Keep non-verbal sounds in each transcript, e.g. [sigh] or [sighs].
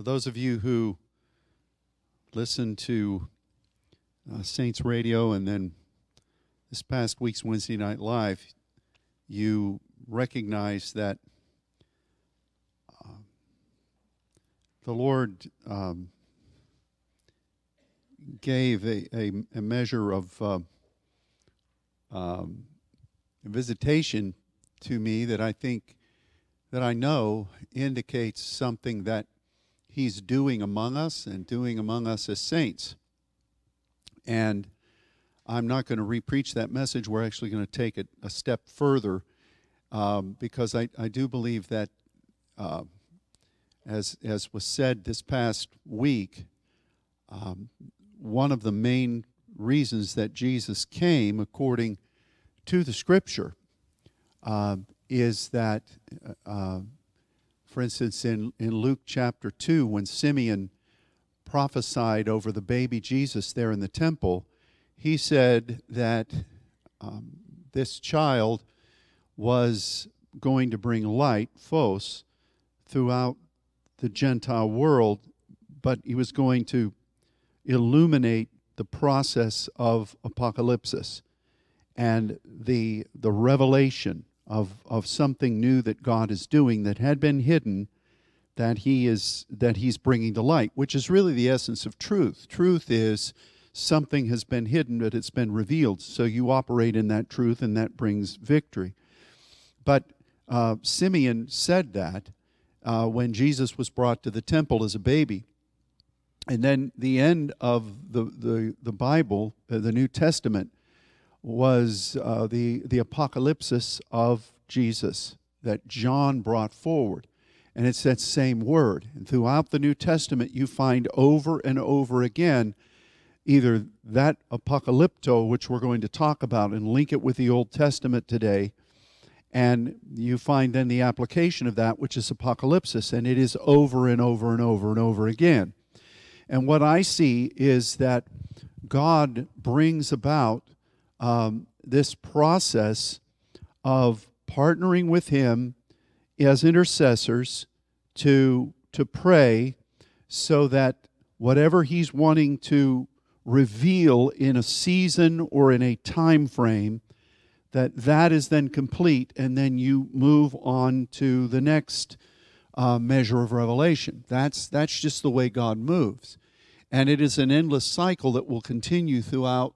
For those of you who listen to uh, Saints Radio and then this past week's Wednesday Night Live, you recognize that uh, the Lord um, gave a, a, a, measure of uh, um, visitation to me that I think that I know indicates something that He's doing among us and doing among us as saints. And I'm not going to repreach that message. We're actually going to take it a step further um, because I, I do believe that, uh, as, as was said this past week, um, one of the main reasons that Jesus came, according to the scripture, uh, is that, uh, for instance, in, in Luke chapter 2, when Simeon prophesied over the baby Jesus there in the temple, he said that um, this child was going to bring light, phos, throughout the Gentile world, but he was going to illuminate the process of apocalypse. And the, the revelation of, of something new that God is doing that had been hidden that he is that he's bringing to light which is really the essence of truth. Truth is something has been hidden but it's been revealed. So you operate in that truth and that brings victory. But uh, simeon said that uh, when jesus was brought to the temple as a baby. And then the end of the, the, the bible uh, the new testament was uh, the, the apocalypse of Jesus that John brought forward. And it's that same word. And throughout the New Testament, you find over and over again either that apocalypto, which we're going to talk about and link it with the Old Testament today, and you find then the application of that, which is apocalypse, and it is over and over and over and over again. And what I see is that God brings about um, this process of partnering with Him as intercessors to, to pray so that whatever He's wanting to reveal in a season or in a time frame, that that is then complete, and then you move on to the next uh, measure of revelation. That's that's just the way God moves, and it is an endless cycle that will continue throughout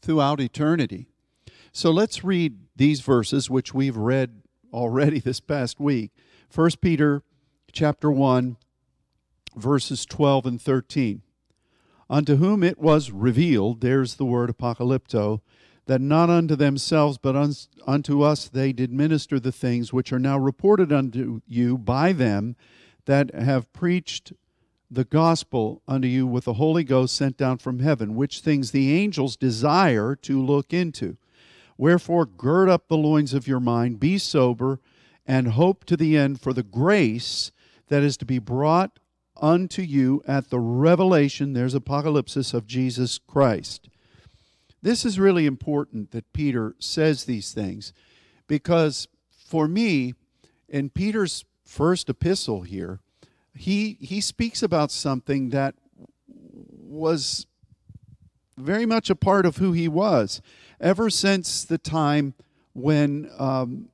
throughout eternity. So let's read these verses, which we've read already [laughs] this past week. 1 Peter chapter 1, verses 12 and 13. Unto whom it was revealed, there's the word apocalypto, that not unto themselves, but unto us they did minister the things which are now reported unto you by them that have preached the gospel unto you with the Holy Ghost sent down from heaven, which things the angels desire to look into. Wherefore, gird up the loins of your mind, be sober, and hope to the end for the grace that is to be brought unto you at the revelation, there's apocalypse of Jesus Christ. This is really important that Peter says these things because for me, in Peter's first epistle here, he he speaks about something that was very much a part of who he was ever since the time when um,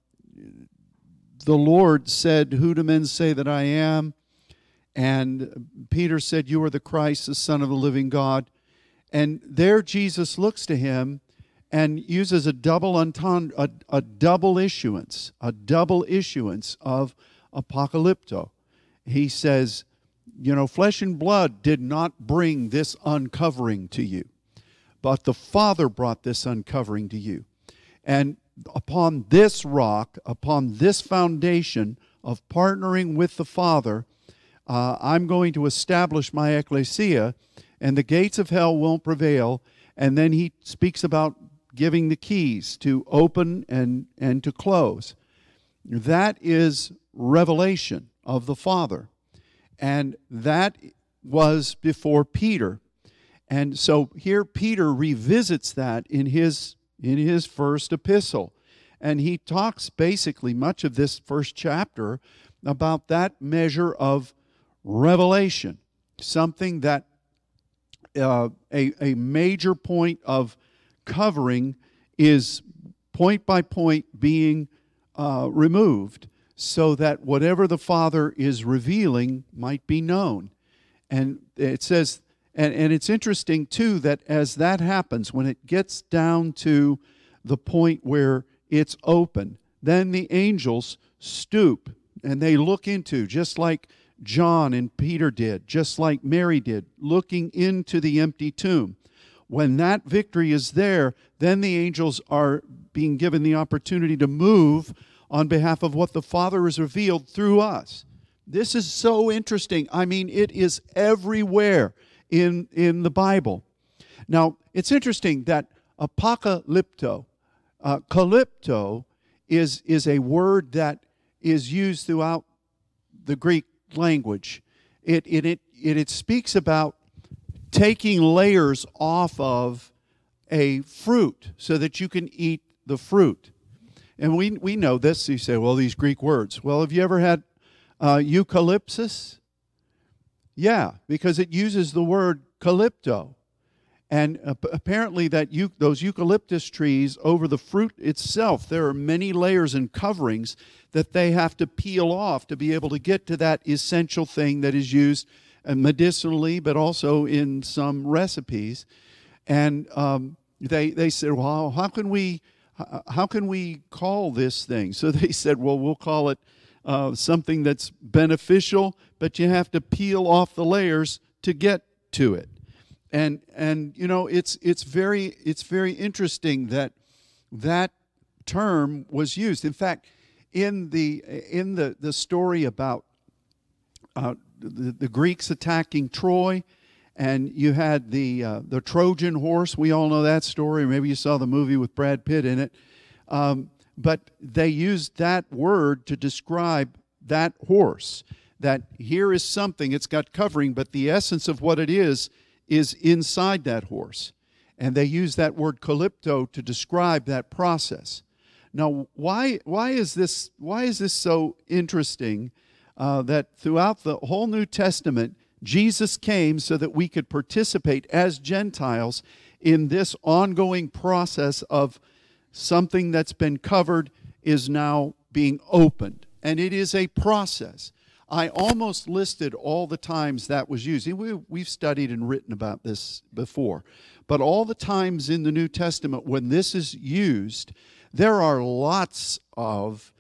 the Lord said, Who do men say that I am? And Peter said, You are the Christ, the Son of the living God. And there Jesus looks to him and uses a double entendre, a, a double issuance, a double issuance of apocalypto he says, You know, flesh and blood did not bring this uncovering to you, but the Father brought this uncovering to you. And upon this rock, upon this foundation of partnering with the Father, uh, I'm going to establish my ecclesia, and the gates of hell won't prevail. And then he speaks about giving the keys to open and, and to close. That is revelation of the Father. And that was before Peter. And so here Peter revisits that in his in his first epistle. And he talks basically much of this first chapter about that measure of revelation, something that uh, a, a major point of covering is point by point being uh, removed so that whatever the Father is revealing might be known. And it says, and, and it's interesting too that as that happens, when it gets down to the point where it's open, then the angels stoop and they look into, just like John and Peter did, just like Mary did, looking into the empty tomb. When that victory is there, then the angels are being given the opportunity to move on behalf of what the Father has revealed through us. This is so interesting. I mean, it is everywhere in, in the Bible. Now, it's interesting that apocalypto, uh, calypto, is, is a word that is used throughout the Greek language. It, it, it, it, it speaks about taking layers off of a fruit so that you can eat the fruit. And we, we know this. You say, well, these Greek words. Well, have you ever had uh, eucalyptus? Yeah, because it uses the word calypto. And apparently, that eu- those eucalyptus trees, over the fruit itself, there are many layers and coverings that they have to peel off to be able to get to that essential thing that is used uh, medicinally, but also in some recipes. And um, they they said, "Well, how can we how can we call this thing?" So they [laughs] said, "Well, we'll call it uh, something that's beneficial, but you have to peel off the layers to get to it." and and you know it's it's very it's very interesting that that term was used in fact in the in the the story about uh, the, the Greeks attacking Troy and you had the uh, the Trojan horse we all know that story maybe you saw the movie with Brad Pitt in it um, but they used that word to describe that horse that here is something it's got covering but the essence of what it is is inside that horse. And they use that word calypto to describe that process. Now, why, why, is, this, why is this so interesting uh, that throughout the whole New Testament, Jesus came so that we could participate as Gentiles in this ongoing process of something that's been covered is now being opened. And it is a process. I almost listed all the times that was used. We, we've studied and written about this before. But all the times in the New Testament when this is used, there are lots of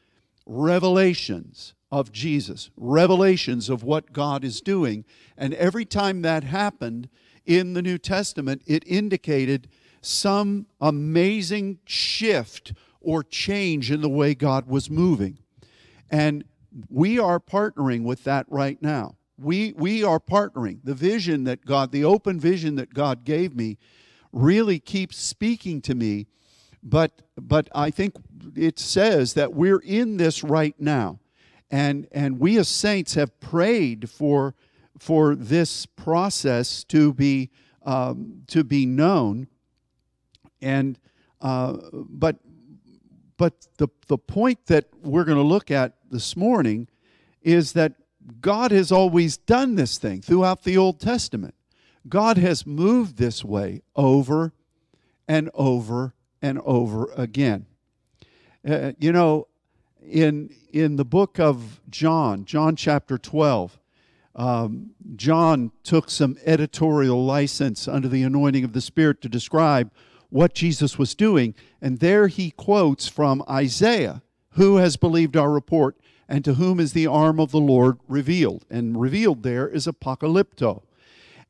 revelations of Jesus, revelations of what God is doing. And every time that happened in the New Testament, it indicated some amazing shift or change in the way God was moving. And we are partnering with that right now. We, we are partnering. The vision that God, the open vision that God gave me, really keeps speaking to me. But, but I think it says that we're in this right now. And, and we as saints have prayed for, for this process to be, um, to be known. And, uh, but, but the, the point that we're going to look at this morning is that God has always done this thing throughout the Old Testament. God has moved this way over and over and over again. Uh, you know, in in the book of John, John chapter 12, um, John took some editorial license under the anointing of the Spirit to describe what Jesus was doing. And there he quotes from Isaiah who has believed our report, and to whom is the arm of the Lord revealed? And revealed there is apocalypto.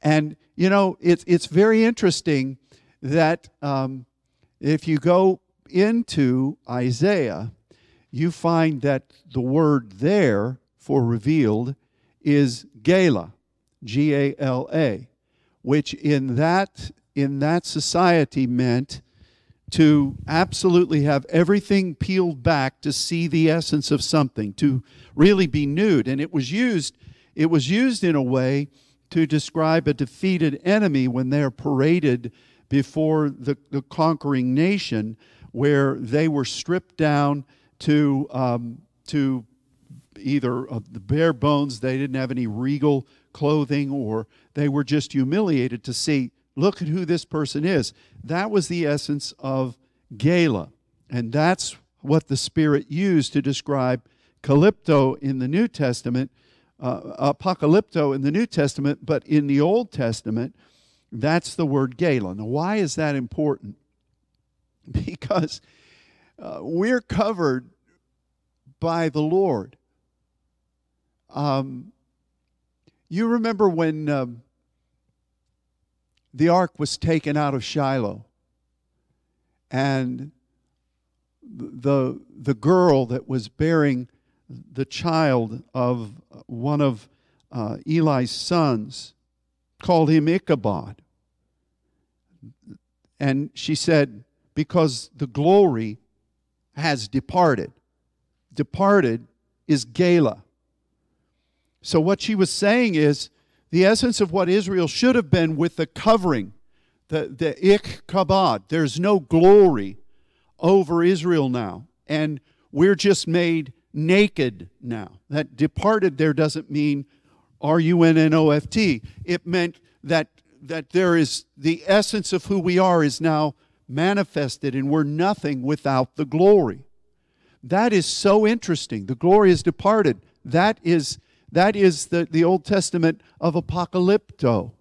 And, you know, it's, it's very interesting that um, if you go into Isaiah, you find that the word there for revealed is Gala, G A L A, which in that in that society meant to absolutely have everything peeled back to see the essence of something, to really be nude. And it was used, it was used in a way to describe a defeated enemy when they're paraded before the, the conquering nation, where they were stripped down to, um, to either of the bare bones, they didn't have any regal clothing, or they were just humiliated to see, look at who this person is. That was the essence of Gala. And that's what the Spirit used to describe calypto in the New Testament, uh, apocalypto in the New Testament, but in the Old Testament, that's the word gala. Now, why is that important? [laughs] Because uh, we're covered by the Lord. Um, you remember when um, the ark was taken out of Shiloh and the, the girl that was bearing the child of one of uh, Eli's sons called him Ichabod. And she said, Because the glory has departed. Departed is Gala. So, what she was saying is the essence of what Israel should have been with the covering, the, the Ichabod. There's no glory over Israel now. And we're just made naked now. That departed there doesn't mean R U N N O F T. It meant that that there is the essence of who we are is now manifested and we're nothing without the glory. That is so interesting. The glory is departed. That is that is the, the Old Testament of apocalypto.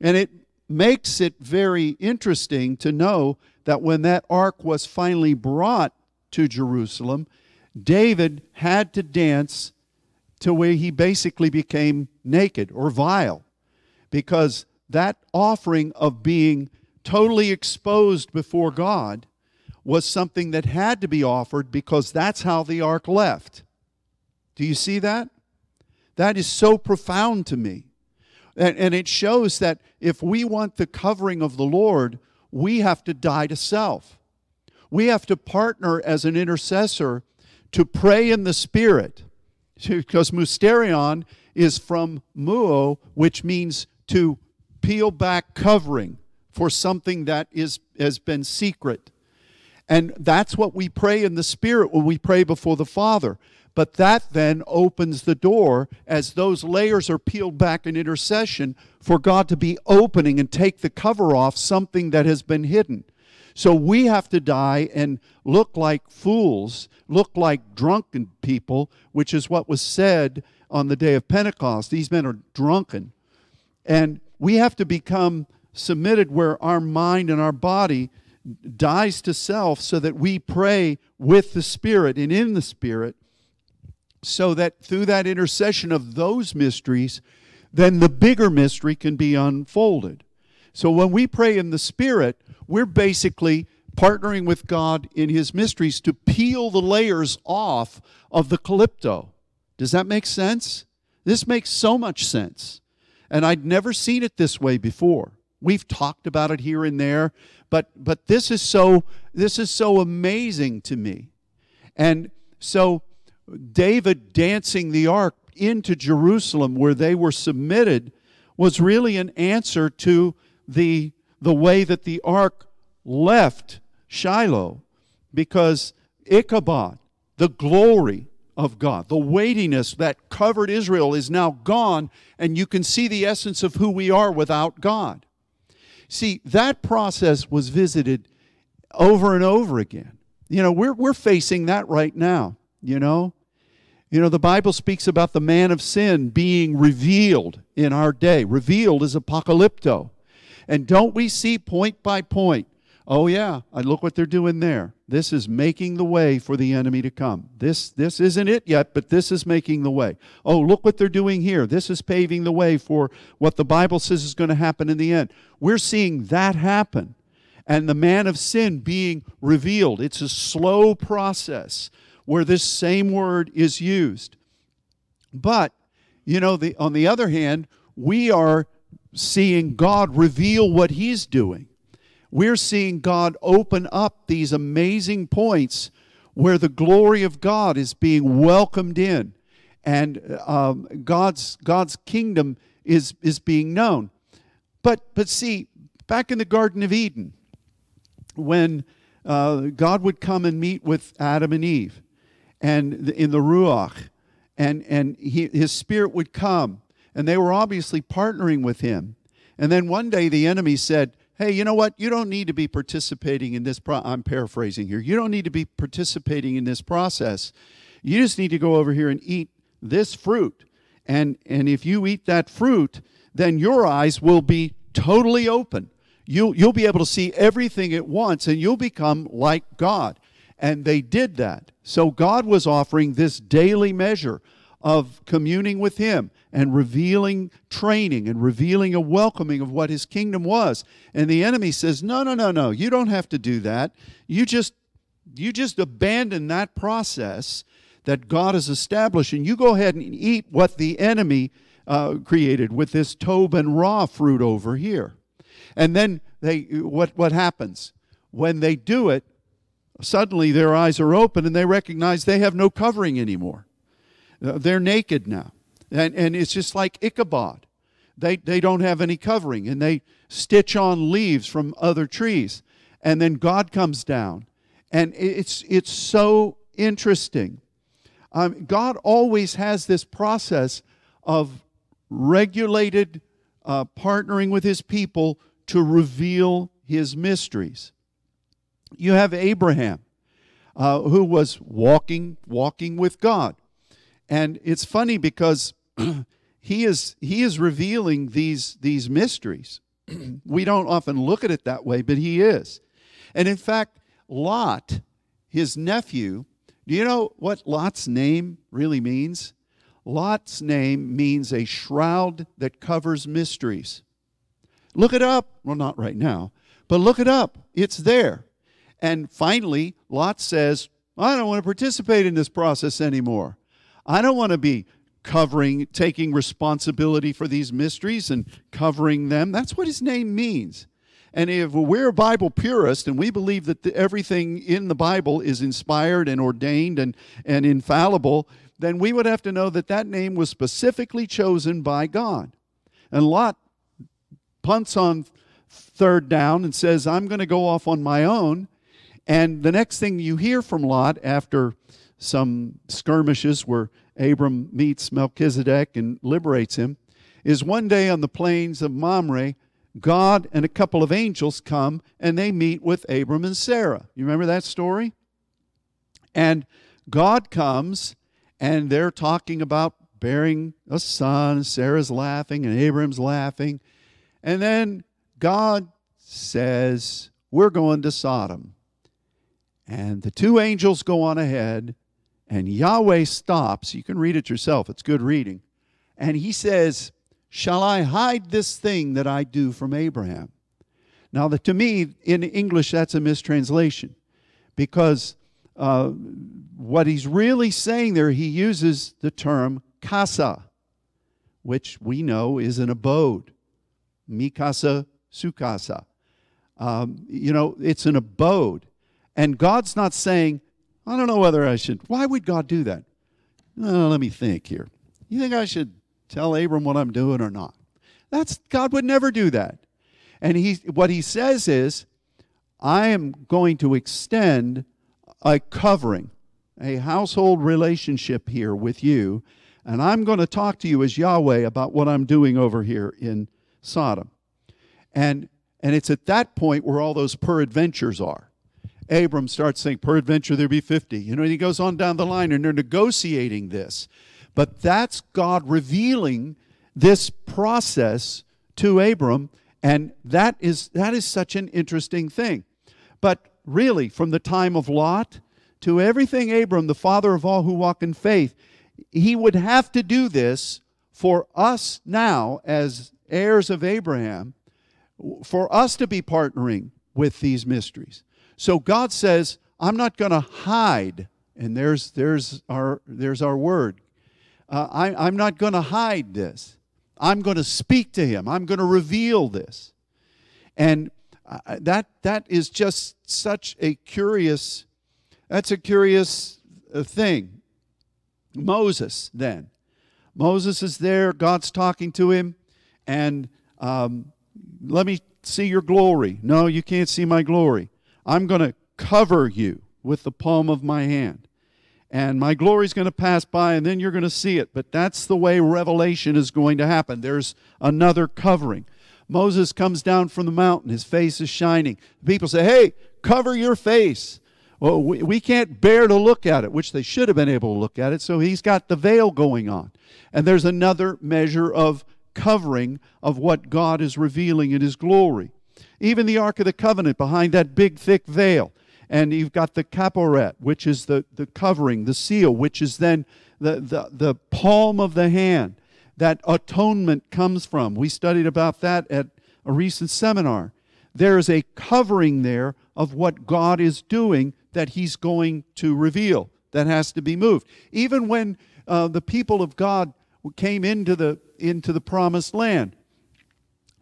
And it makes it very interesting to know that when that ark was finally brought to Jerusalem, David had to dance to where he basically became naked or vile because that offering of being totally exposed before God was something that had to be offered because that's how the ark left. Do you see that? That is so profound to me. And, and it shows that if we want the covering of the Lord, we have to die to self. We have to partner as an intercessor to pray in the Spirit. [laughs] Because mysterion is from muo, which means to peel back covering for something that is, has been secret. And that's what we pray in the Spirit when we pray before the Father. But that then opens the door as those layers are peeled back in intercession for God to be opening and take the cover off something that has been hidden. So we have to die and look like fools, look like drunken people, which is what was said on the day of Pentecost. These men are drunken. And we have to become submitted where our mind and our body dies to self so that we pray with the Spirit and in the Spirit so that through that intercession of those mysteries, then the bigger mystery can be unfolded. So when we pray in the Spirit, we're basically partnering with God in His mysteries to peel the layers off of the calypto. Does that make sense? This makes so much sense. And I'd never seen it this way before. We've talked about it here and there, but but this is so this is so amazing to me. And so David dancing the ark into Jerusalem where they were submitted was really an answer to the, the way that the ark left Shiloh because Ichabod, the glory of God, the weightiness that covered Israel is now gone, and you can see the essence of who we are without God. See, that process was visited over and over again. You know, we're, we're facing that right now you know? You know, the Bible speaks about the man of sin being revealed in our day. Revealed is apocalypto. And don't we see point by point? Oh yeah, I look what they're doing there. This is making the way for the enemy to come. This this isn't it yet, but this is making the way. Oh, look what they're doing here. This is paving the way for what the Bible says is going to happen in the end. We're seeing that happen. And the man of sin being revealed. It's a slow process where this same word is used. But, you know, the, on the other hand, we are seeing God reveal what He's doing. We're seeing God open up these amazing points where the glory of God is being welcomed in and um, God's, God's kingdom is, is being known. But, but see, back in the Garden of Eden, when uh, God would come and meet with Adam and Eve, and in the Ruach. and, and he, his spirit would come. And they were obviously partnering with him. And then one day the enemy said, Hey, you know what? You don't need to be participating in this. Pro-. I'm paraphrasing here. You don't need to be participating in this process. You just need to go over here and eat this fruit. And, and if you eat that fruit, then your eyes will be totally open. You'll, you'll be able to see everything at once and you'll become like God. And they did that. So God was offering this daily measure of communing with Him and revealing training and revealing a welcoming of what His kingdom was. And the enemy says, No, no, no, no, you don't have to do that. You just you just abandon that process that God has established, and you go ahead and eat what the enemy uh, created with this tob and raw fruit over here. And then they, what, what happens? When they do it, suddenly their eyes are open and they recognize they have no covering anymore. They're naked now. And, and it's just like Ichabod. They, they don't have any covering and they stitch on leaves from other trees. And then God comes down. And it's, it's so interesting. Um, God always has this process of regulated uh, partnering with his people to reveal his mysteries. You have Abraham, uh, who was walking, walking with God. And it's funny because [clears throat] he is he is revealing these these mysteries. [clears throat] we don't often look at it that way, but he is. And in fact, Lot, his nephew, do you know what Lot's name really means? Lot's name means a shroud that covers mysteries. Look it up. Well, not right now, but look it up. It's there. And finally, Lot says, I don't want to participate in this process anymore. I don't want to be covering, taking responsibility for these mysteries and covering them. That's what his name means. And if we're a Bible purist and we believe that the, everything in the Bible is inspired and ordained and, and infallible, then we would have to know that that name was specifically chosen by God. And Lot punts on third down and says, I'm going to go off on my own. And the next thing you hear from Lot after some skirmishes where Abram meets Melchizedek and liberates him is one day on the plains of Mamre, God and a couple of angels come and they meet with Abram and Sarah. You remember that story? And God comes and they're talking about bearing a son. Sarah's laughing and Abram's laughing. And then God says, We're going to Sodom. And the two angels go on ahead, and Yahweh stops. You can read it yourself, it's good reading. And he says, Shall I hide this thing that I do from Abraham? Now, the, to me, in English, that's a mistranslation because uh, what he's really saying there, he uses the term casa, which we know is an abode mikasa sukasa. Um, you know, it's an abode. And God's not saying, I don't know whether I should. Why would God do that? Uh, let me think here. You think I should tell Abram what I'm doing or not? That's God would never do that. And he what he says is, I am going to extend a covering, a household relationship here with you, and I'm going to talk to you as Yahweh about what I'm doing over here in Sodom. And, and it's at that point where all those peradventures are. Abram starts saying, peradventure there be 50. You know, and he goes on down the line and they're negotiating this. But that's God revealing this process to Abram, and that is that is such an interesting thing. But really, from the time of Lot to everything Abram, the father of all who walk in faith, he would have to do this for us now as heirs of Abraham, for us to be partnering with these mysteries. So God says, I'm not going to hide, and there's, there's, our, there's our word. Uh, I, I'm not going to hide this. I'm going to speak to him. I'm going to reveal this. And uh, that, that is just such a curious, that's a curious uh, thing. Moses, then. Moses is there, God's talking to him and um, let me see your glory. No, you can't see my glory. I'm going to cover you with the palm of my hand. and my glory is going to pass by, and then you're going to see it. But that's the way revelation is going to happen. There's another covering. Moses comes down from the mountain, his face is shining. People say, Hey, cover your face. Well, we, we can't bear to look at it, which they should have been able to look at it. So he's got the veil going on. And there's another measure of covering of what God is revealing in his glory. Even the Ark of the Covenant behind that big, thick veil. And you've got the caporet, which is the, the covering, the seal, which is then the, the, the palm of the hand that atonement comes from. We studied about that at a recent seminar. There is a covering there of what God is doing that He's going to reveal that has to be moved. Even when uh, the people of God came into the into the promised land,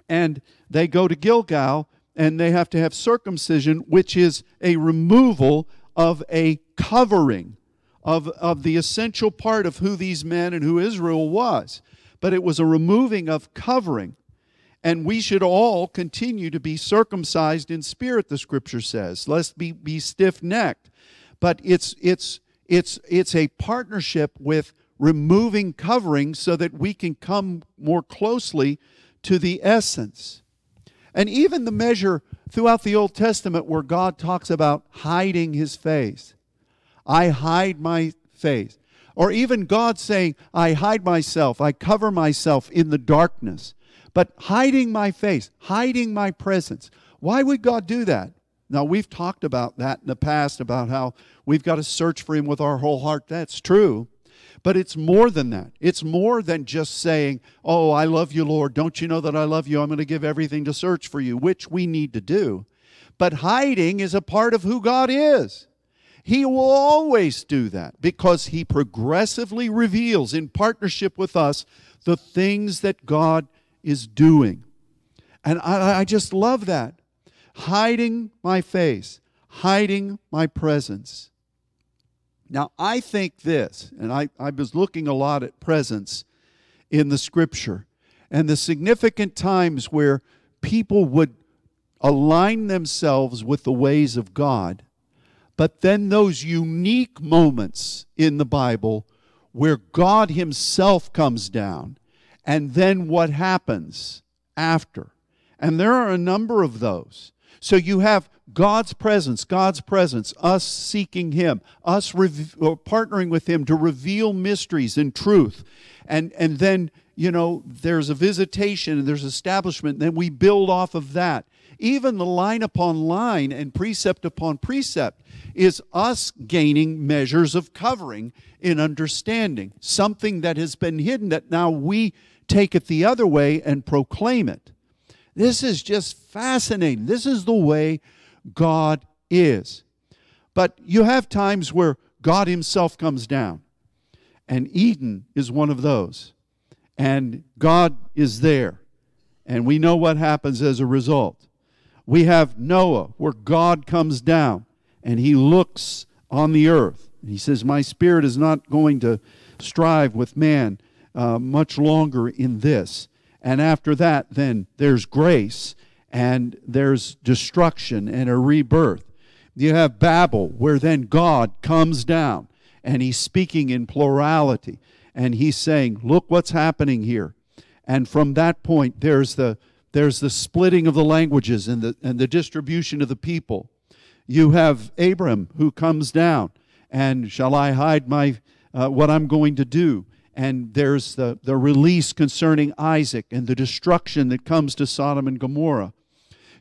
and they go to Gilgal and they have to have circumcision, which is a removal of a covering of, of the essential part of who these men and who Israel was but it was a removing of covering. And we should all continue to be circumcised in spirit, the scripture says, lest be, be stiff necked. But it's, it's, it's, it's a partnership with removing covering so that we can come more closely to the essence. And even the measure throughout the Old Testament where God talks about hiding his face. I hide my face. Or even God saying, I hide myself, I cover myself in the darkness. But hiding my face, hiding my presence. Why would God do that? Now, we've talked about that in the past, about how we've got to search for Him with our whole heart. That's true. But it's more than that. It's more than just saying, Oh, I love you, Lord. Don't you know that I love you? I'm going to give everything to search for you, which we need to do. But hiding is a part of who God is. He will always do that because He progressively reveals in partnership with us the things that God is doing. And I, I just love that. Hiding my face, hiding my presence. Now, I think this, and I, I was looking a lot at presence in the scripture, and the significant times where people would align themselves with the ways of God but then those unique moments in the Bible where God Himself comes down, and then what happens after. And there are a number of those. So you have God's presence, God's presence, us seeking Him, us partnering with Him to reveal mysteries and truth. And, and then, you know, there's a visitation and there's establishment, and then we build off of that. Even the line upon line and precept upon precept is us gaining measures of covering in understanding, something that has been hidden that now we take it the other way and proclaim it. This is just fascinating. This is the way God is. But you have times where God Himself comes down, and Eden is one of those. And God is there. And we know what happens as a result. We have Noah, where God comes down and he looks on the earth. He says, My spirit is not going to strive with man uh, much longer in this. And after that, then there's grace and there's destruction and a rebirth. You have Babel, where then God comes down and he's speaking in plurality and he's saying, Look what's happening here. And from that point, there's the, there's the splitting of the languages and the, and the distribution of the people. You have Abram who comes down, and shall I hide my uh, what I'm going to do? And there's the, the release concerning Isaac and the destruction that comes to Sodom and Gomorrah.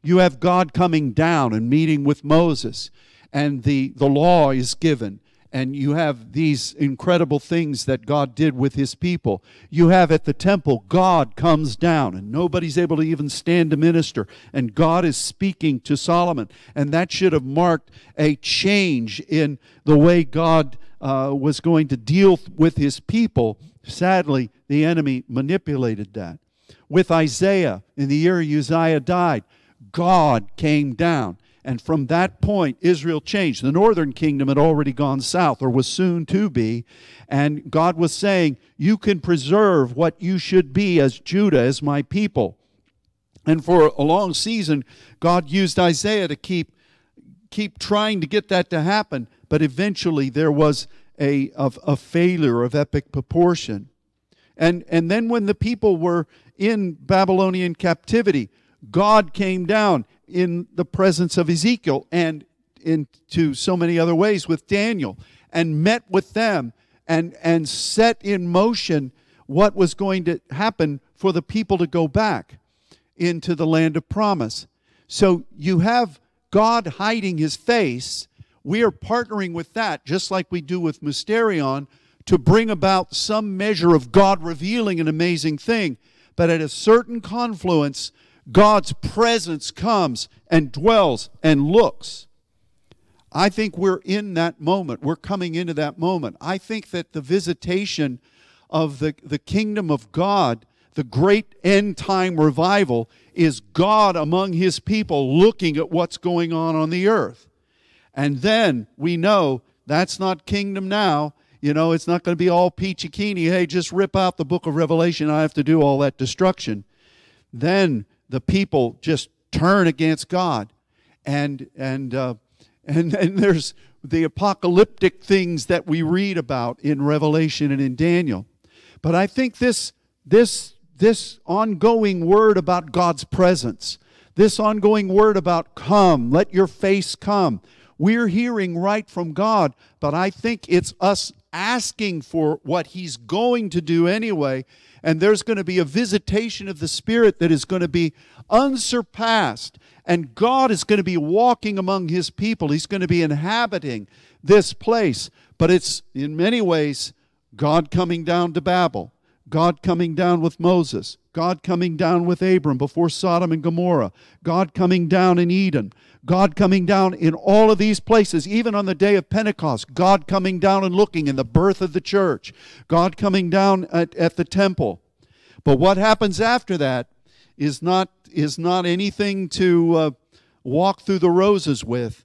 You have God coming down and meeting with Moses, and the, the law is given and you have these incredible things that God did with his people. You have at the temple, God comes down, and nobody's able to even stand to minister, and God is speaking to Solomon. And that should have marked a change in the way God uh, was going to deal with his people. Sadly, the enemy manipulated that. With Isaiah, in the year Uzziah died, God came down and from that point, Israel changed. The northern kingdom had already gone south, or was soon to be. And God was saying, You can preserve what you should be as Judah, as my people. And for a long season, God used Isaiah to keep, keep trying to get that to happen. But eventually, there was a, of a failure of epic proportion. And, and then when the people were in Babylonian captivity, God came down in the presence of Ezekiel and into so many other ways with Daniel and met with them and, and set in motion what was going to happen for the people to go back into the land of promise. So you have God hiding his face. We are partnering with that, just like we do with Mysterion, to bring about some measure of God revealing an amazing thing. But at a certain confluence, God's presence comes and dwells and looks. I think we're in that moment. We're coming into that moment. I think that the visitation of the, the kingdom of God, the great end time revival, is God among his people looking at what's going on on the earth. And then we know that's not kingdom now. You know, it's not going to be all peachy keeny. Hey, just rip out the book of Revelation. I have to do all that destruction. Then the people just turn against God. And, and, uh, [laughs] and, and there's the apocalyptic things that we read about in Revelation and in Daniel. But I think this, this, this ongoing word about God's presence, this ongoing word about come, let your face come, we're hearing right from God, but I think it's us asking for what He's going to do anyway. And there's going to be a visitation of the Spirit that is going to be unsurpassed. And God is going to be walking among His people. He's going to be inhabiting this place. But it's in many ways God coming down to Babel, God coming down with Moses, God coming down with Abram before Sodom and Gomorrah, God coming down in Eden, God coming down in all of these places, even on the day of Pentecost, God coming down and looking in the birth of the church, God coming down at, at the temple. But what happens after that is not, is not anything to uh, walk through the roses with.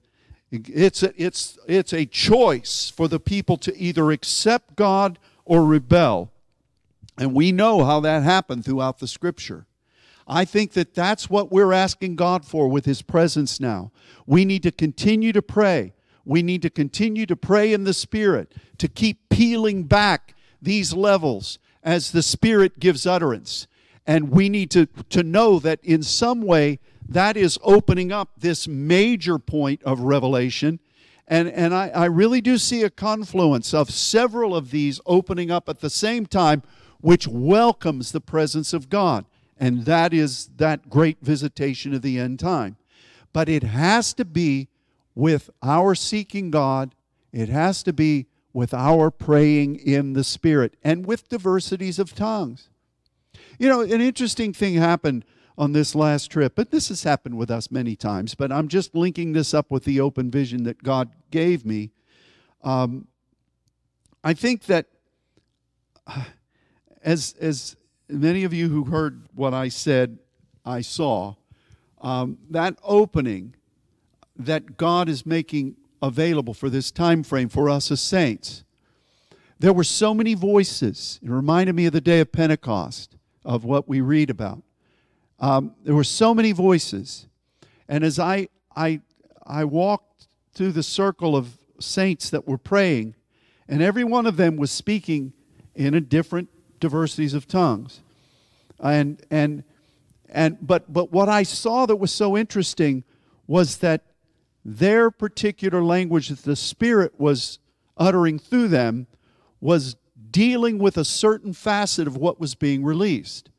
It's a, it's, it's a choice for the people to either accept God or rebel. And we know how that happened throughout the scripture. I think that that's what we're asking God for with His presence now. We need to continue to pray. We need to continue to pray in the Spirit, to keep peeling back these levels as the Spirit gives utterance. And we need to, to know that in some way that is opening up this major point of revelation. And, and I, I really do see a confluence of several of these opening up at the same time, which welcomes the presence of God. And that is that great visitation of the end time. But it has to be with our seeking God, it has to be with our praying in the Spirit and with diversities of tongues. You know, an interesting thing happened on this last trip, but this has happened with us many times, but I'm just linking this up with the open vision that God gave me. Um, I think that as, as many of you who heard what I said, I saw, um, that opening that God is making available for this time frame for us as saints. There were so many voices. It reminded me of the day of Pentecost, of what we read about. Um, there were so many voices. And as I, I, I walked through the circle of saints that were praying, and every one of them was speaking in a different diversities of tongues. And, and, and, but, but what I saw that was so interesting was that their particular language that the Spirit was uttering through them was dealing with a certain facet of what was being released.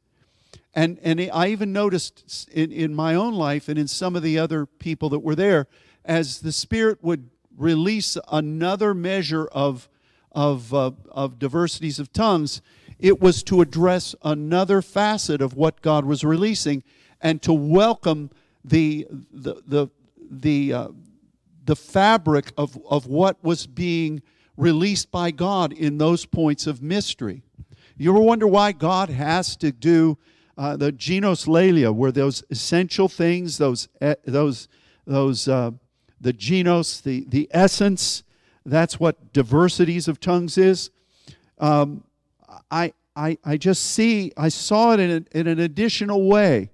And, and I even noticed in, in my own life and in some of the other people that were there, as the Spirit would release another measure of, of, uh, of diversities of tongues, it was to address another facet of what God was releasing and to welcome the, the, the, the, uh, the fabric of, of what was being released by God in those points of mystery. You ever wonder why God has to do uh, the genoslalia, where those essential things, those, uh, those, those, uh, the genos, the, the essence, that's what diversities of tongues is. Um, I, I, I just see, I saw it in, a, in an additional way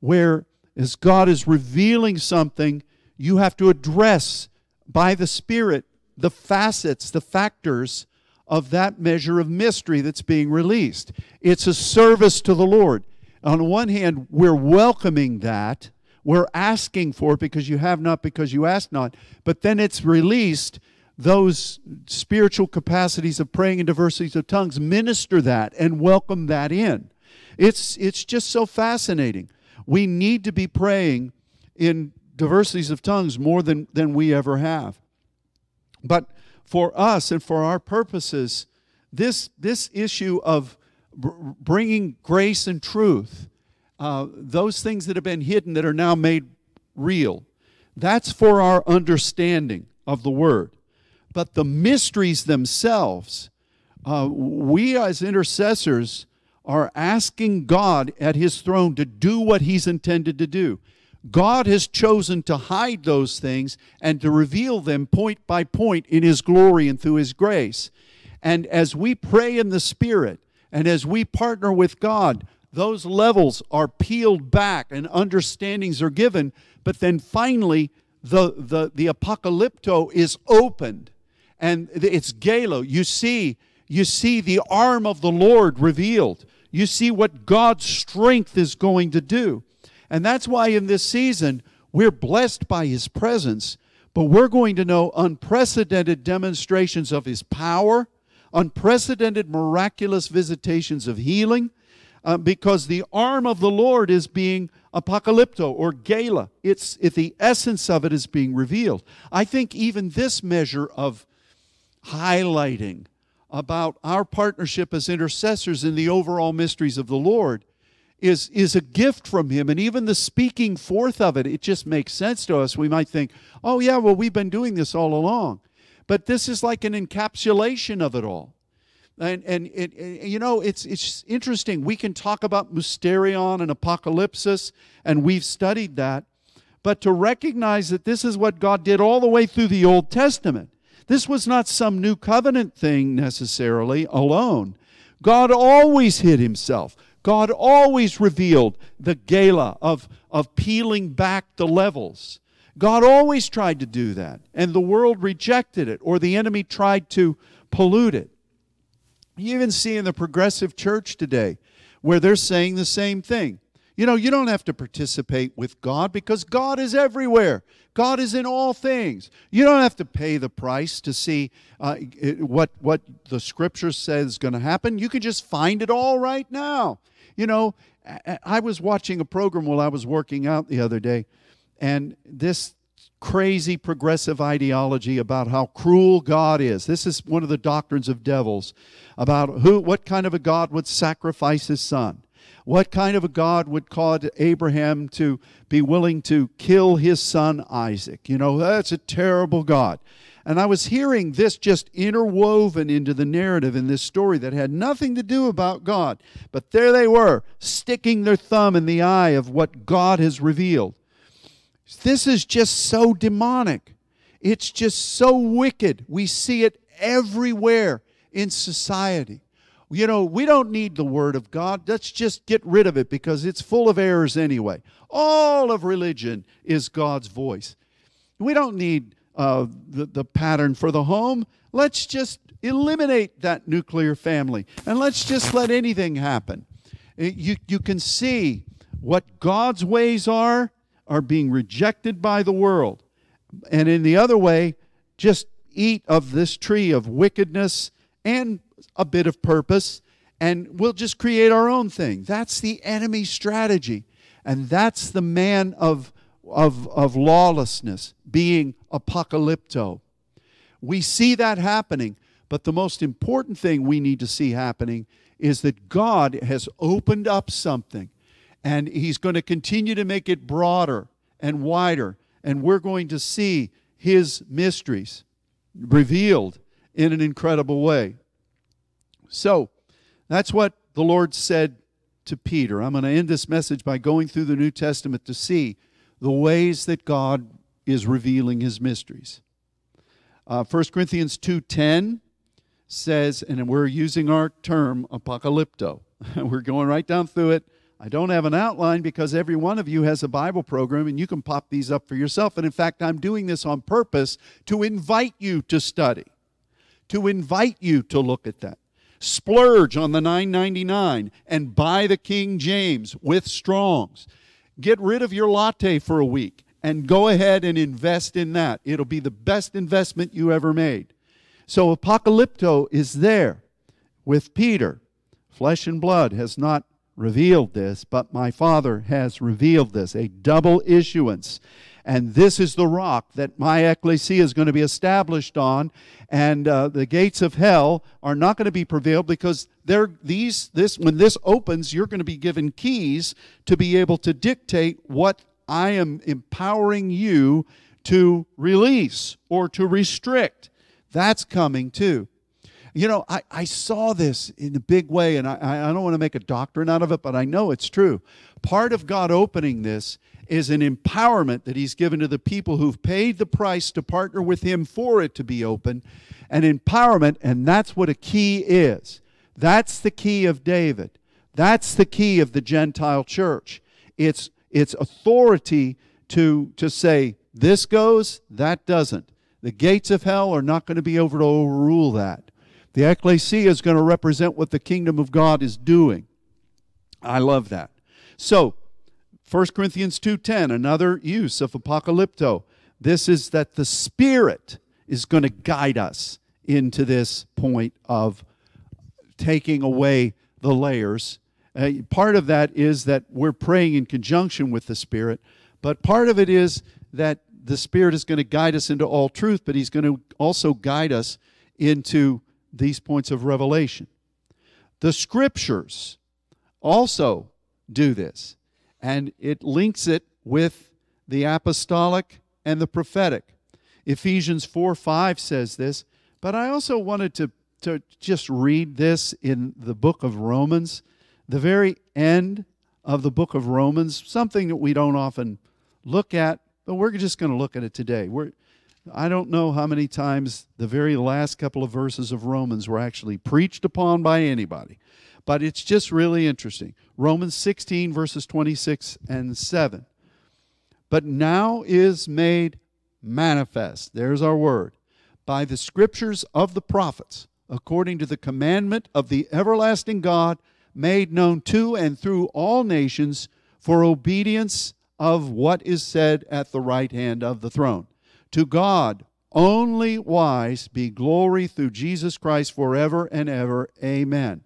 where as God is revealing something, you have to address by the Spirit the facets, the factors of that measure of mystery that's being released. It's a service to the Lord. On one hand, we're welcoming that. We're asking for it because you have not, because you ask not. But then it's released. Those spiritual capacities of praying in diversities of tongues minister that and welcome that in. It's, it's just so fascinating. We need to be praying in diversities of tongues more than, than we ever have. But for us and for our purposes, this, this issue of bringing grace and truth, uh, those things that have been hidden that are now made real, that's for our understanding of the Word. But the mysteries themselves, uh, we as intercessors are asking God at His throne to do what He's intended to do. God has chosen to hide those things and to reveal them point by point in His glory and through His grace. And as we pray in the Spirit and as we partner with God, those levels are peeled back and understandings are given. But then finally, the, the, the apocalypto is opened and it's galo. You see, you see the arm of the Lord revealed. You see what God's strength is going to do. And that's why in this season, we're blessed by His presence, but we're going to know unprecedented demonstrations of His power, unprecedented miraculous visitations of healing, uh, because the arm of the Lord is being apocalypto or gala. It's if the essence of it is being revealed. I think even this measure of highlighting about our partnership as intercessors in the overall mysteries of the Lord is, is a gift from Him. And even the speaking forth of it, it just makes sense to us. We might think, oh, yeah, well, we've been doing this all along. But this is like an encapsulation of it all. And, and it, you know, it's, it's interesting. We can talk about mysterion and apocalypsis, and we've studied that. But to recognize that this is what God did all the way through the Old Testament. This was not some new covenant thing necessarily alone. God always hid himself. God always revealed the gala of, of peeling back the levels. God always tried to do that, and the world rejected it, or the enemy tried to pollute it. You even see in the progressive church today where they're saying the same thing. You know, you don't have to participate with God because God is everywhere. God is in all things. You don't have to pay the price to see uh, what, what the scripture says is going to happen. You can just find it all right now. You know, I was watching a program while I was working out the other day, and this crazy progressive ideology about how cruel God is. This is one of the doctrines of devils about who what kind of a God would sacrifice his son. What kind of a God would cause Abraham to be willing to kill his son Isaac? You know, that's a terrible God. And I was hearing this just interwoven into the narrative in this story that had nothing to do about God. But there they were, sticking their thumb in the eye of what God has revealed. This is just so demonic. It's just so wicked. We see it everywhere in society. You know, we don't need the Word of God. Let's just get rid of it because it's full of errors anyway. All of religion is God's voice. We don't need uh, the, the pattern for the home. Let's just eliminate that nuclear family and let's just let anything happen. You, you can see what God's ways are, are being rejected by the world. And in the other way, just eat of this tree of wickedness and a bit of purpose, and we'll just create our own thing. That's the enemy's strategy. And that's the man of of, of lawlessness, being apocalypto. We see that happening, but the most important thing we need to see happening is that God has opened up something and He's going to continue to make it broader and wider, and we're going to see His mysteries revealed in an incredible way. So, that's what the Lord said to Peter. I'm going to end this message by going through the New Testament to see the ways that God is revealing his mysteries. Uh, 1 Corinthians 2.10 says, and we're using our term apocalypto. [laughs] we're going right down through it. I don't have an outline because every one of you has a Bible program and you can pop these up for yourself. And in fact, I'm doing this on purpose to invite you to study, to invite you to look at that. Splurge on the 999 and buy the King James with Strongs. Get rid of your latte for a week and go ahead and invest in that. It'll be the best investment you ever made. So apocalypto is there with Peter. Flesh and blood has not revealed this, but my Father has revealed this, a double issuance. And this is the rock that my ecclesia is going to be established on, and uh, the gates of hell are not going to be prevailed because they're these this when this opens, you're going to be given keys to be able to dictate what I am empowering you to release or to restrict. That's coming too. You know, I, I saw this in a big way, and I, I don't want to make a doctrine out of it, but I know it's true. Part of God opening this is an empowerment that He's given to the people who've paid the price to partner with Him for it to be open, an empowerment, and that's what a key is. That's the key of David. That's the key of the Gentile church. It's, it's authority to, to say, this goes, that doesn't. The gates of hell are not going to be able to overrule that. The ecclesia is going to represent what the kingdom of God is doing. I love that. So, 1 Corinthians 2:10, another use of apocalypto. This is that the Spirit is going to guide us into this point of taking away the layers. Uh, part of that is that we're praying in conjunction with the Spirit, but part of it is that the Spirit is going to guide us into all truth, but He's going to also guide us into these points of revelation. The scriptures also do this, and it links it with the apostolic and the prophetic. Ephesians 4 5 says this, but I also wanted to, to just read this in the book of Romans, the very end of the book of Romans, something that we don't often look at, but we're just going to look at it today. We're, I don't know how many times the very last couple of verses of Romans were actually preached upon by anybody, but it's just really interesting. Romans 16, verses 26 and 7. But now is made manifest, there's our word, by the scriptures of the prophets, according to the commandment of the everlasting God, made known to and through all nations for obedience of what is said at the right hand of the throne to God, only wise, be glory through Jesus Christ forever and ever. Amen.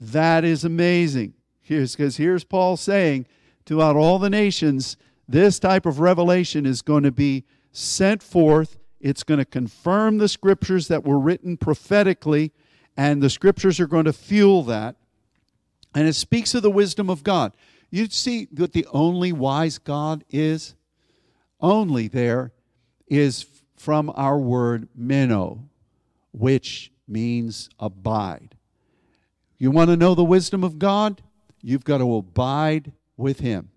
That is amazing. Here's because here's Paul saying throughout all the nations, this type of revelation is going to be sent forth. It's going to confirm the scriptures that were written prophetically, and the scriptures are going to fuel that. And it speaks of the wisdom of God. You see what the only wise God is? Only there is from our word meno, which means abide. You want to know the wisdom of God? You've got to abide with Him.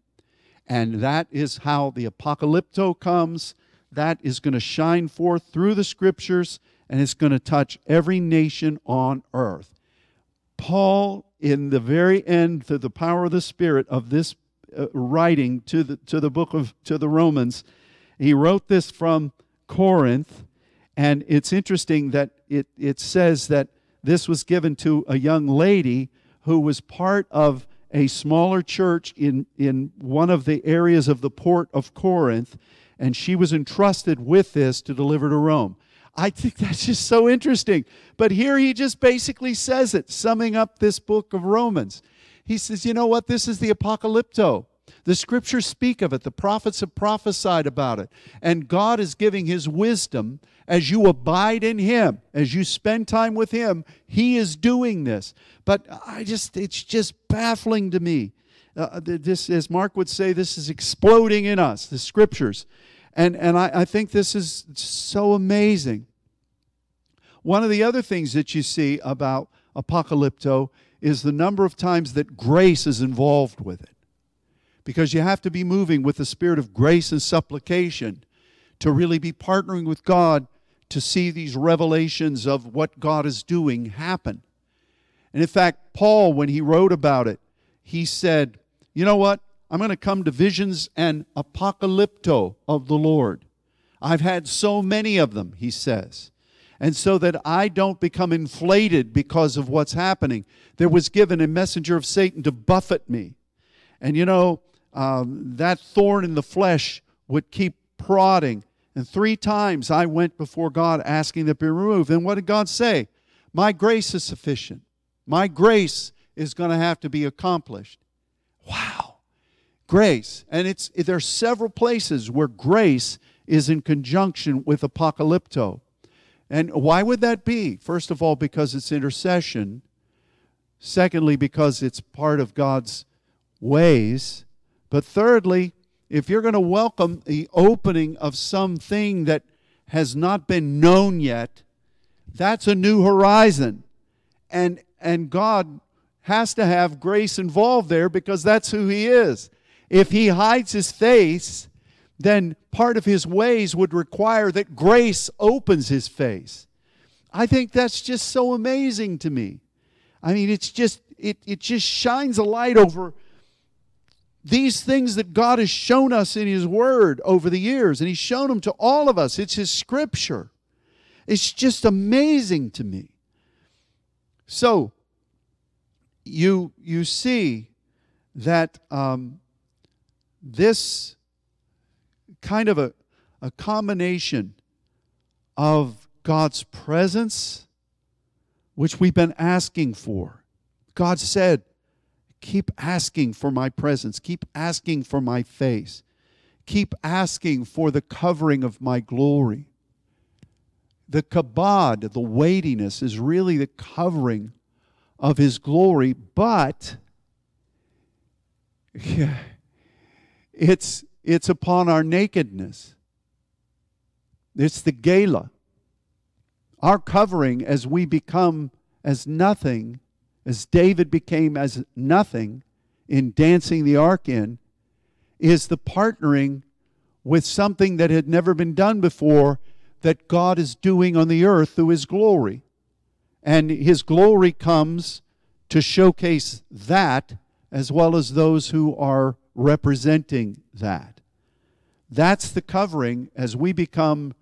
And that is how the apocalypto comes. That is going to shine forth through the scriptures and it's going to touch every nation on earth. Paul, in the very end, through the power of the Spirit of this uh, writing to the, to the book of to the Romans, he wrote this from Corinth, and it's interesting that it, it says that this was given to a young lady who was part of a smaller church in, in one of the areas of the port of Corinth, and she was entrusted with this to deliver to Rome. I think [laughs] that's just so interesting. But here he just basically says it, summing up this book of Romans. He says, you know what? This is the apocalypto. The scriptures speak of it, the prophets have prophesied about it. And God is giving his wisdom as you abide in him, as you spend time with him, he is doing this. But I just, it's just baffling to me. Uh, this, as Mark would say, this is exploding in us, the scriptures. And, and I, I think this is so amazing. One of the other things that you see about apocalypto is the number of times that grace is involved with it because you have to be moving with the spirit of grace and supplication to really be partnering with God to see these revelations of what God is doing happen. And in fact, Paul, when he wrote about it, he said you know what? I'm going to come to visions and apocalypto of the Lord. I've had so many of them, he says. And so that I don't become inflated because of what's happening, there was given a messenger of Satan to buffet me. And you know, um, that thorn in the flesh would keep prodding. And three times I went before God asking that be removed. And what did God say? My grace is sufficient. My grace is going to have to be accomplished. Wow. Grace. And it's there are several places where grace is in conjunction with apocalypto. And why would that be? First of all, because it's intercession. Secondly, because it's part of God's ways. But thirdly, if you're going to welcome the opening of something that has not been known yet, that's a new horizon. And and God has to have grace involved there because that's who he is. If he hides his face, then part of his ways would require that grace opens his face. I think that's just so amazing to me. I mean, it's just, it, it just shines a light over these things that God has shown us in His Word over the years, and He's shown them to all of us. It's His Scripture. It's just amazing to me. So, you, you see that um, this kind of a, a combination of God's presence, which we've been asking for. God said, Keep asking for my presence, keep asking for my face, keep asking for the covering of my glory. The kabod, the weightiness, is really the covering of his glory, but yeah, [laughs] it's it's upon our nakedness. It's the gala. Our covering as we become as nothing, as David became as nothing in dancing the ark in, is the partnering with something that had never been done before that God is doing on the earth through His glory. And His glory comes to showcase that as well as those who are representing that. That's the covering. As we become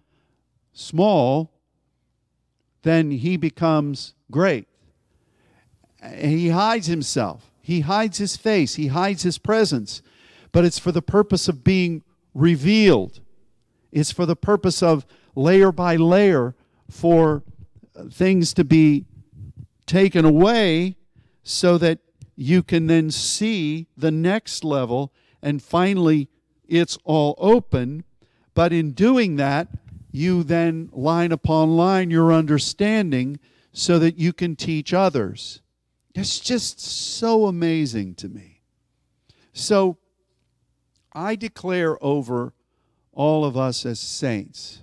small, then he becomes great. He hides himself, he hides his face, he hides his presence, but it's for the purpose of being revealed. It's for the purpose of layer by layer for things to be taken away so that you can then see the next level and finally it's all open. But in doing that, you then line upon line your understanding so that you can teach others. It's just so amazing to me. So I declare over all of us as saints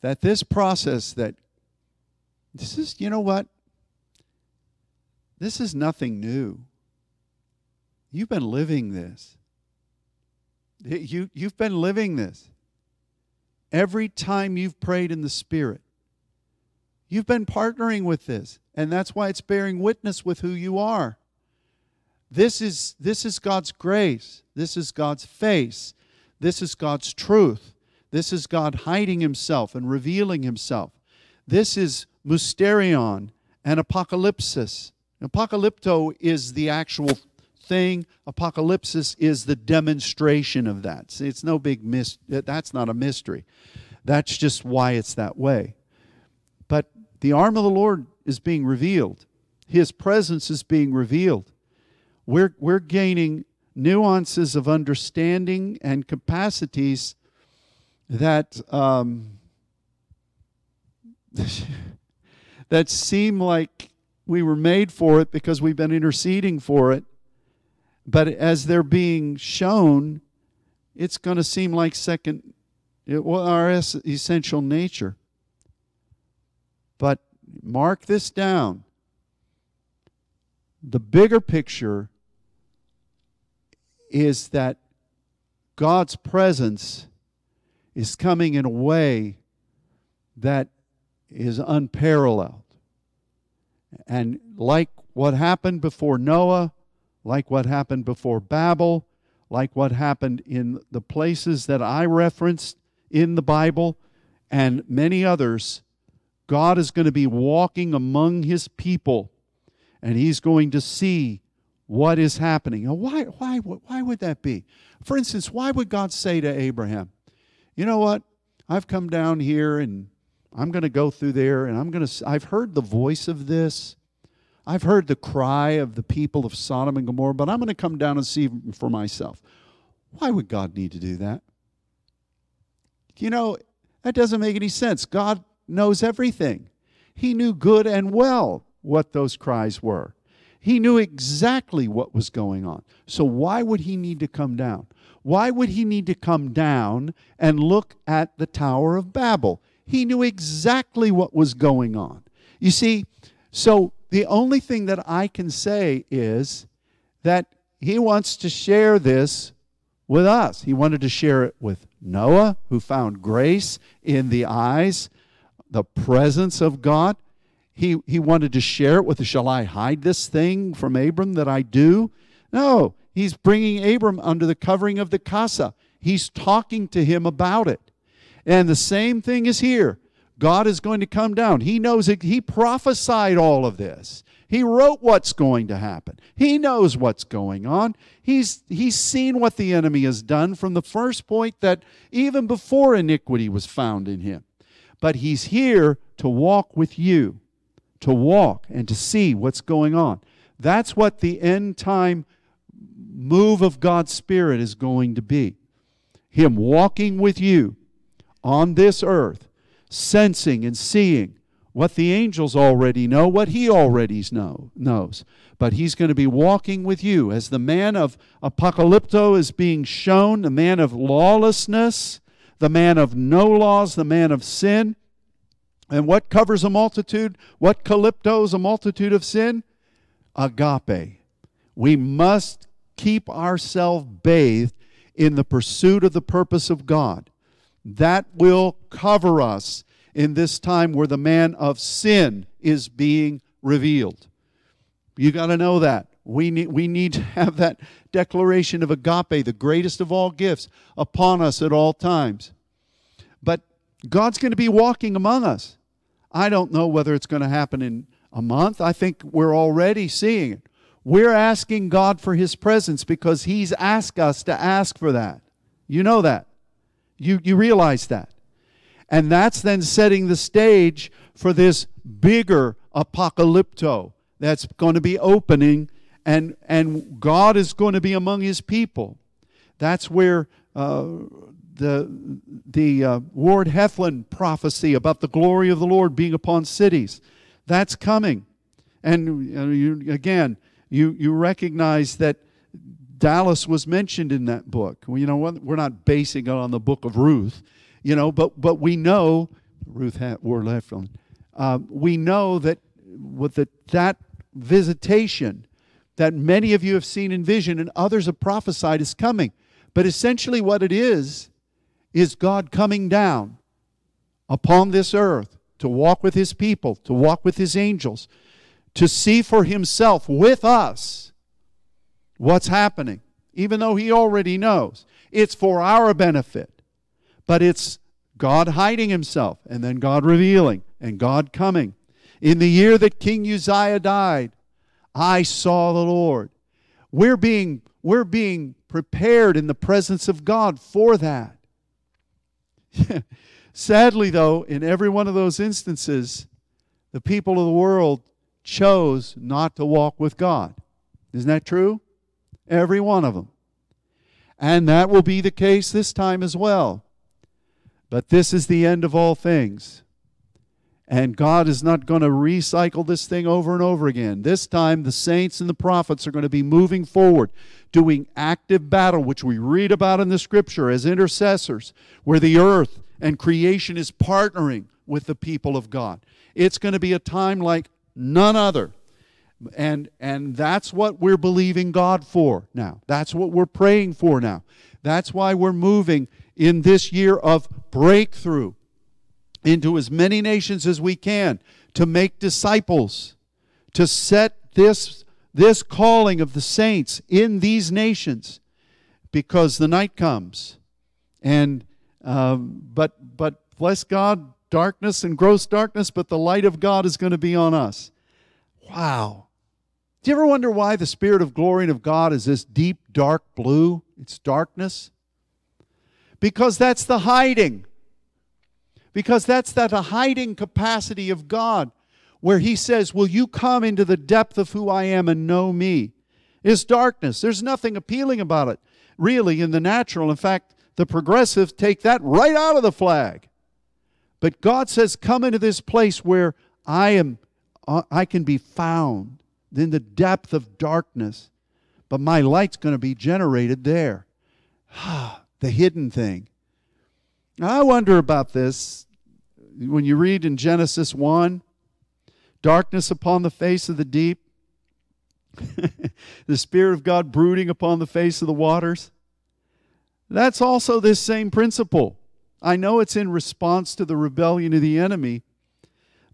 that this process that this is, you know what? This is nothing new. You've been living this. You, you've been living this. Every time you've prayed in the Spirit, you've been partnering with this. And that's why it's bearing witness with who you are. This is, this is God's grace. This is God's face. This is God's truth. This is God hiding himself and revealing himself. This is mysterion and apocalypsis. Apocalypto is the actual thing. Apocalypsis is the demonstration of that. See, it's no big mis- that's not a mystery. That's just why it's that way. But the arm of the Lord is being revealed. His presence is being revealed. We're, we're gaining nuances of understanding and capacities that um, [laughs] that seem like we were made for it because we've been interceding for it but as they're being shown, it's going to seem like second, well, our essential nature. But mark this down. The bigger picture is that God's presence is coming in a way that is unparalleled. And like what happened before Noah, like what happened before Babel, like what happened in the places that I referenced in the Bible, and many others. God is going to be walking among his people, and he's going to see what is happening. Now, why, why, why would that be? For instance, why would God say to Abraham, You know what? I've come down here and I'm going to go through there and I'm going to, I've heard the voice of this. I've heard the cry of the people of Sodom and Gomorrah, but I'm going to come down and see for myself. Why would God need to do that? You know, that doesn't make any sense. God knows everything. He knew good and well what those cries were. He knew exactly what was going on. So why would he need to come down? Why would he need to come down and look at the Tower of Babel? He knew exactly what was going on. You see, so the only thing that I can say is that he wants to share this with us. He wanted to share it with Noah, who found grace in the eyes, the presence of God. He, he wanted to share it with shall I hide this thing from Abram that I do? No, he's bringing Abram under the covering of the casa. He's talking to him about it. And the same thing is here. God is going to come down. He knows it. He prophesied all of this. He wrote what's going to happen. He knows what's going on. He's, he's seen what the enemy has done from the first point that even before iniquity was found in him. But he's here to walk with you, to walk and to see what's going on. That's what the end time move of God's Spirit is going to be. Him walking with you on this earth, sensing and seeing what the angels already know, what he already know, knows. But he's going to be walking with you as the man of apocalypto is being shown, the man of lawlessness, the man of no laws, the man of sin. And what covers a multitude? What calyptos a multitude of sin? Agape. We must keep ourselves bathed in the pursuit of the purpose of God. That will cover us in this time where the man of sin is being revealed. You got to know that. We need, we need to have that declaration of agape, the greatest of all gifts, upon us at all times. But God's going to be walking among us. I don't know whether it's going to happen in a month. I think we're already seeing it. We're asking God for His presence because He's asked us to ask for that. You know that. You, you realize that. And that's then setting the stage for this bigger apocalypto that's going to be opening, and, and God is going to be among his people. That's where uh, the, the uh, Ward Heflin prophecy about the glory of the Lord being upon cities, that's coming. And uh, you, again, you, you recognize that Dallas was mentioned in that book. Well, you know? We're not basing it on the book of Ruth you know, but but we know Ruth Heflin. Uh, we know that with the, that visitation that many of you have seen in vision and others have prophesied is coming. But essentially, what it is is God coming down upon this earth to walk with His people, to walk with His angels, to see for Himself with us what's happening, even though He already knows. It's for our benefit but it's God hiding himself and then God revealing and God coming. In the year that King Uzziah died, I saw the Lord. We're being, we're being prepared in the presence of God for that. [laughs] Sadly, though, in every one of those instances, the people of the world chose not to walk with God. Isn't that true? Every one of them. And that will be the case this time as well. But this is the end of all things. And God is not going to recycle this thing over and over again. This time, the saints and the prophets are going to be moving forward, doing active battle, which we read about in the scripture as intercessors, where the earth and creation is partnering with the people of God. It's going to be a time like none other. And, and that's what we're believing God for now. That's what we're praying for now. That's why we're moving in this year of breakthrough into as many nations as we can to make disciples, to set this this calling of the saints in these nations because the night comes. And um, but but bless God, darkness and gross darkness, but the light of God is going to be on us. Wow. Do you ever wonder why the spirit of glory and of God is this deep dark blue? It's darkness. Because that's the hiding. Because that's that hiding capacity of God where he says, Will you come into the depth of who I am and know me? Is darkness. There's nothing appealing about it, really, in the natural. In fact, the progressives take that right out of the flag. But God says, Come into this place where I am, uh, I can be found in the depth of darkness, but my light's going to be generated there. [sighs] the hidden thing. I wonder about this when you read in Genesis 1 darkness upon the face of the deep, [laughs] the Spirit of God brooding upon the face of the waters. That's also this same principle. I know it's in response to the rebellion of the enemy,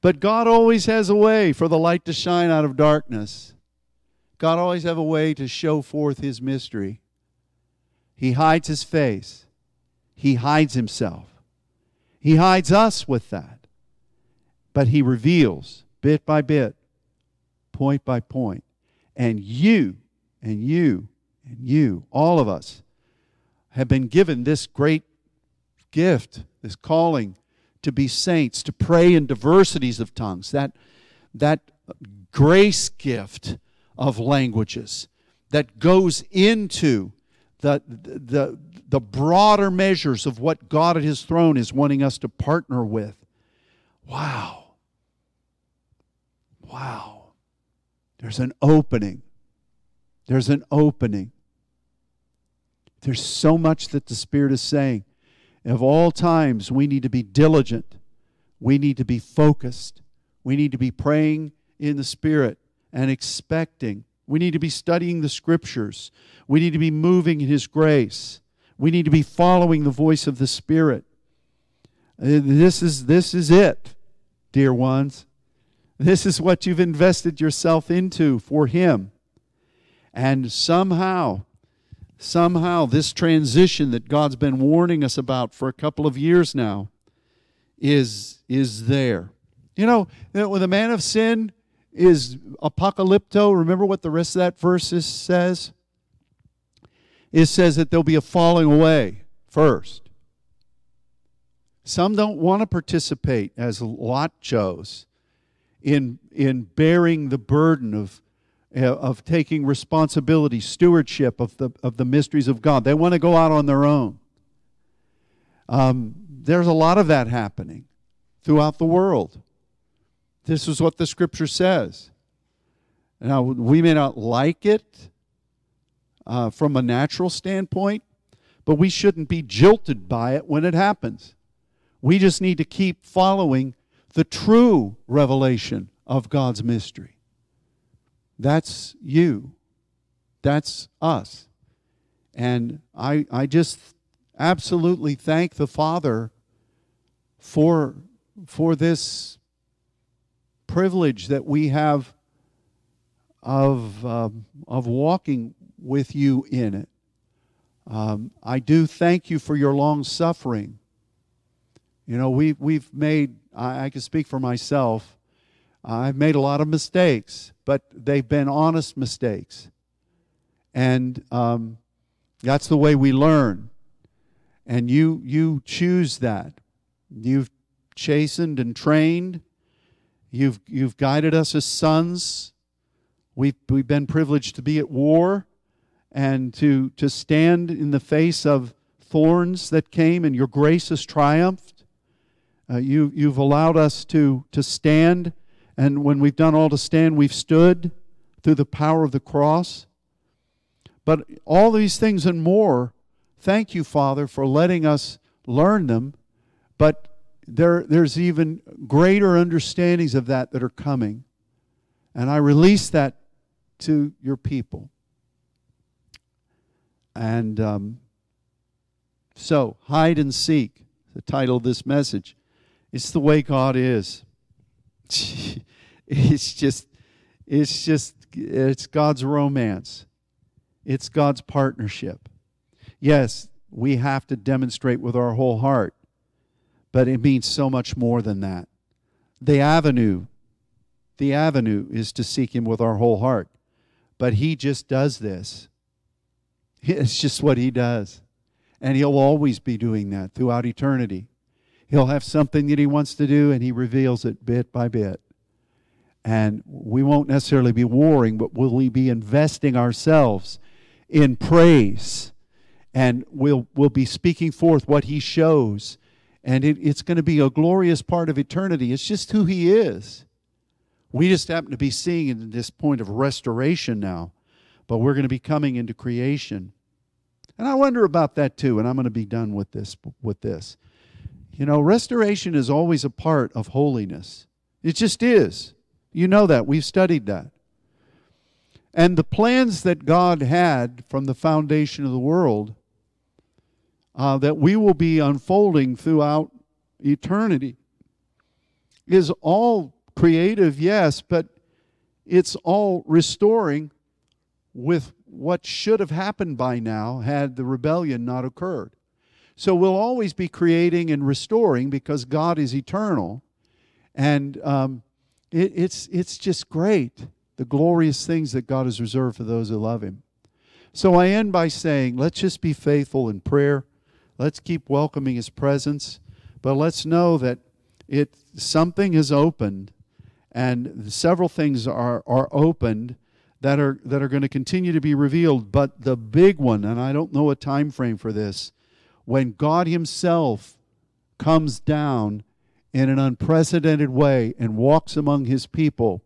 but God always has a way for the light to shine out of darkness. God always have a way to show forth his mystery. He hides his face. He hides himself. He hides us with that. But he reveals bit by bit, point by point. And you, and you, and you, all of us, have been given this great gift, this calling to be saints, to pray in diversities of tongues, that, that grace gift of languages that goes into the, the, the broader measures of what God at His throne is wanting us to partner with. Wow. Wow. There's an opening. There's an opening. There's so much that the Spirit is saying. Of all times, we need to be diligent. We need to be focused. We need to be praying in the Spirit and expecting. We need to be studying the Scriptures. We need to be moving in His grace. We need to be following the voice of the Spirit. Uh, this is, this is it, dear ones. This is what you've invested yourself into for Him. And somehow, somehow, this transition that God's been warning us about for a couple of years now is, is there. You know, when the man of sin is apocalypto, remember what the rest of that verse is, says? It says that there'll be a falling away first. Some don't want to participate, as Lot chose in, in bearing the burden of, uh, of taking responsibility, stewardship of the, of the mysteries of God. They want to go out on their own. Um, there's a lot of that happening throughout the world. This is what the scripture says. Now, we may not like it uh, from a natural standpoint, but we shouldn't be jilted by it when it happens. We just need to keep following the true revelation of God's mystery. That's you. That's us. And I, I just absolutely thank the Father for, for this privilege that we have of, um, of walking with you in it. Um, I do thank you for your long suffering. You know, we, we've made I, I can speak for myself. I've made a lot of mistakes, but they've been honest mistakes. And um, that's the way we learn. And you, you choose that. You've chastened and trained. You've, you've guided us as sons. We've, we've been privileged to be at war and to, to stand in the face of thorns that came, and your grace has triumphed. Uh, you, you've allowed us to, to stand, and when we've done all to stand, we've stood through the power of the cross. But all these things and more, thank you, Father, for letting us learn them. But there, there's even greater understandings of that that are coming. And I release that to your people. And um, so, hide and seek, the title of this message. It's the way God is. [laughs] it's just, it's just, it's God's romance. It's God's partnership. Yes, we have to demonstrate with our whole heart, but it means so much more than that. The avenue, the avenue is to seek Him with our whole heart. But He just does this. [laughs] It's just what He does. And He'll always be doing that throughout eternity. He'll have something that He wants to do, and He reveals it bit by bit. And we won't necessarily be warring, but will we be investing ourselves in praise? And we'll, we'll be speaking forth what He shows. And it, it's going to be a glorious part of eternity. It's just who He is. We just happen to be seeing it at this point of restoration now, but we're going to be coming into creation. And I wonder about that too, and I'm going to be done with this with this. You know, restoration is always a part of holiness. It just is. You know that. We've studied that. And the plans that God had from the foundation of the world uh, that we will be unfolding throughout eternity is all creative, yes, but it's all restoring with what should have happened by now had the rebellion not occurred. So we'll always be creating and restoring because God is eternal. And um, it, it's, it's just great, the glorious things that God has reserved for those who love Him. So I end by saying, let's just be faithful in prayer. Let's keep welcoming His presence. But let's know that it something has opened, and several things are, are opened that are that are going to continue to be revealed. But the big one, and I don't know a time frame for this, when God Himself comes down in an unprecedented way and walks among his people,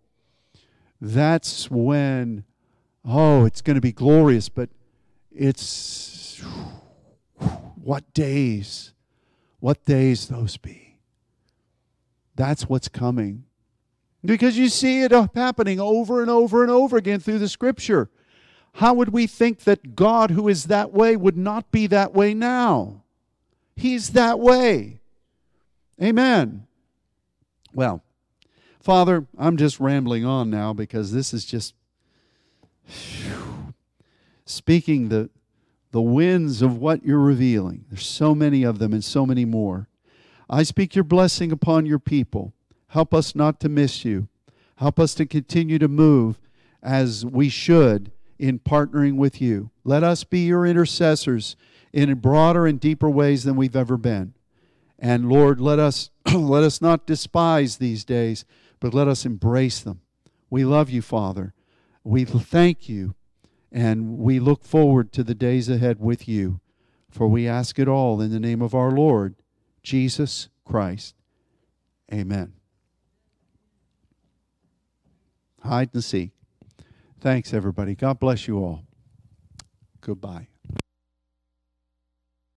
that's when, oh, it's going to be glorious. But it's what days, what days those be. That's what's coming. Because you see it happening over and over and over again through the scripture. How would we think that God, who is that way, would not be that way now? He's that way. Amen. Well, Father, I'm just rambling on now because this is just whew, [sighs] speaking the the winds of what you're revealing. There's so many of them and so many more. I speak your blessing upon your people. Help us not to miss you. Help us to continue to move as we should in partnering with you. Let us be your intercessors in broader and deeper ways than we've ever been. And Lord, let us [clears throat] let us not despise these days, but let us embrace them. We love you, Father. We thank you, and we look forward to the days ahead with you. For we ask it all in the name of our Lord, Jesus Christ. Amen. Hide and seek. Thanks, everybody. God bless you all. Goodbye.